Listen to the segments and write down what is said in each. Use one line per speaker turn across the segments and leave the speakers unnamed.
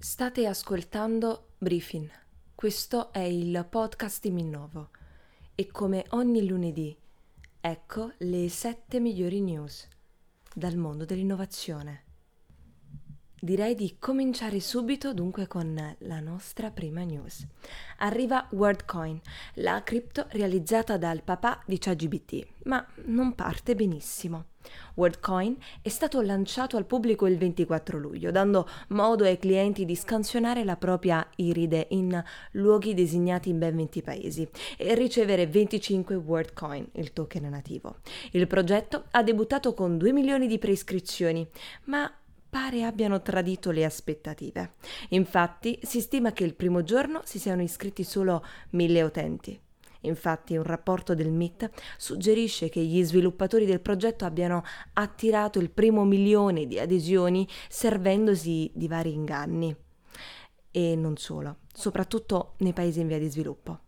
State ascoltando Briefing. Questo è il podcast di Minnovo e come ogni lunedì, ecco le sette migliori news dal mondo dell'innovazione. Direi di cominciare subito dunque con la nostra prima news. Arriva WordCoin, la cripto realizzata dal papà di ChatGPT, ma non parte benissimo. WordCoin è stato lanciato al pubblico il 24 luglio, dando modo ai clienti di scansionare la propria iride in luoghi designati in ben 20 paesi e ricevere 25 WordCoin, il token nativo. Il progetto ha debuttato con 2 milioni di preiscrizioni, ma pare abbiano tradito le aspettative. Infatti si stima che il primo giorno si siano iscritti solo mille utenti. Infatti un rapporto del MIT suggerisce che gli sviluppatori del progetto abbiano attirato il primo milione di adesioni servendosi di vari inganni. E non solo, soprattutto nei paesi in via di sviluppo.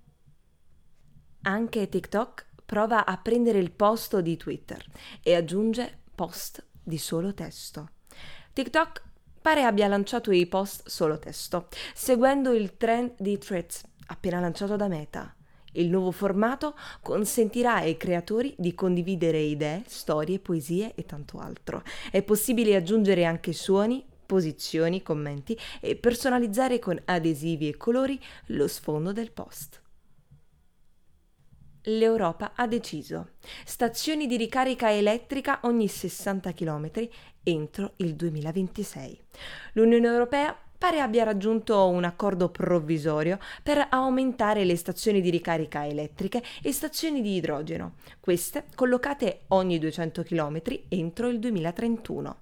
Anche TikTok prova a prendere il posto di Twitter e aggiunge post di solo testo. TikTok pare abbia lanciato i post solo testo, seguendo il trend di threads appena lanciato da Meta. Il nuovo formato consentirà ai creatori di condividere idee, storie, poesie e tanto altro. È possibile aggiungere anche suoni, posizioni, commenti e personalizzare con adesivi e colori lo sfondo del post. L'Europa ha deciso stazioni di ricarica elettrica ogni 60 km entro il 2026. L'Unione Europea pare abbia raggiunto un accordo provvisorio per aumentare le stazioni di ricarica elettriche e stazioni di idrogeno, queste collocate ogni 200 km entro il 2031.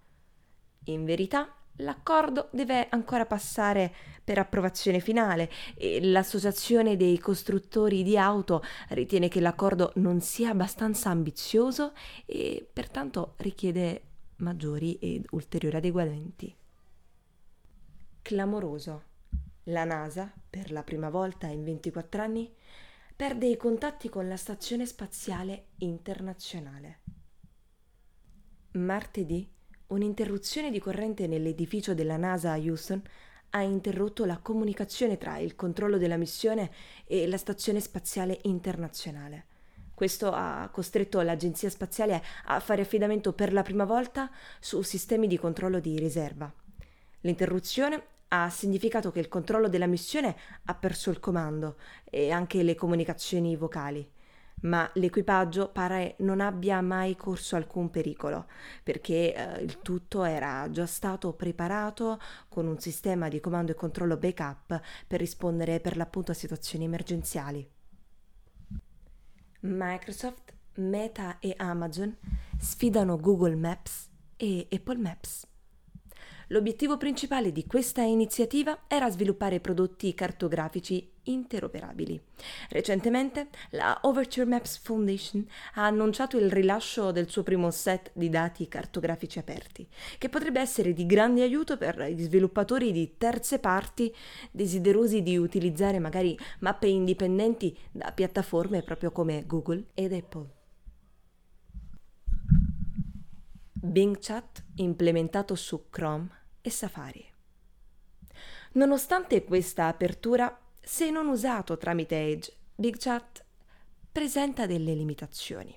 In verità, L'accordo deve ancora passare per approvazione finale e l'Associazione dei costruttori di auto ritiene che l'accordo non sia abbastanza ambizioso e pertanto richiede maggiori ed ulteriori adeguamenti. Clamoroso. La NASA, per la prima volta in 24 anni, perde i contatti con la Stazione Spaziale Internazionale. Martedì Un'interruzione di corrente nell'edificio della NASA a Houston ha interrotto la comunicazione tra il controllo della missione e la Stazione Spaziale Internazionale. Questo ha costretto l'Agenzia Spaziale a fare affidamento per la prima volta su sistemi di controllo di riserva. L'interruzione ha significato che il controllo della missione ha perso il comando e anche le comunicazioni vocali ma l'equipaggio pare non abbia mai corso alcun pericolo, perché eh, il tutto era già stato preparato con un sistema di comando e controllo backup per rispondere per l'appunto a situazioni emergenziali. Microsoft, Meta e Amazon sfidano Google Maps e Apple Maps. L'obiettivo principale di questa iniziativa era sviluppare prodotti cartografici interoperabili. Recentemente la Overture Maps Foundation ha annunciato il rilascio del suo primo set di dati cartografici aperti, che potrebbe essere di grande aiuto per gli sviluppatori di terze parti desiderosi di utilizzare magari mappe indipendenti da piattaforme proprio come Google ed Apple. Bing Chat implementato su Chrome e Safari. Nonostante questa apertura, se non usato tramite Edge, BigChat presenta delle limitazioni.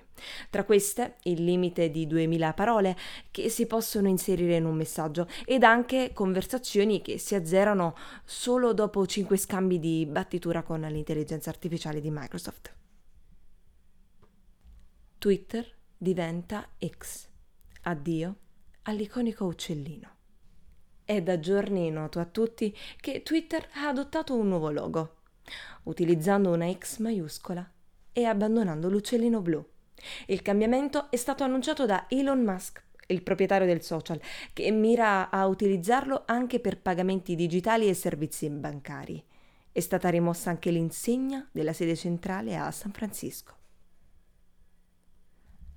Tra queste il limite di 2000 parole che si possono inserire in un messaggio ed anche conversazioni che si azzerano solo dopo 5 scambi di battitura con l'intelligenza artificiale di Microsoft. Twitter diventa X. Addio all'iconico uccellino. È da giorni noto a tutti che Twitter ha adottato un nuovo logo, utilizzando una X maiuscola e abbandonando l'uccellino blu. Il cambiamento è stato annunciato da Elon Musk, il proprietario del social, che mira a utilizzarlo anche per pagamenti digitali e servizi bancari. È stata rimossa anche l'insegna della sede centrale a San Francisco.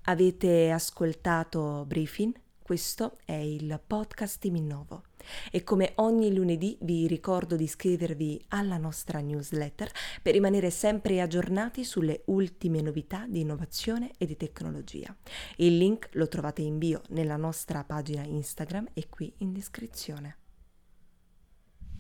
Avete ascoltato Briefing? Questo è il podcast di Minnovo e come ogni lunedì vi ricordo di iscrivervi alla nostra newsletter per rimanere sempre aggiornati sulle ultime novità di innovazione e di tecnologia. Il link lo trovate in bio nella nostra pagina Instagram e qui in descrizione.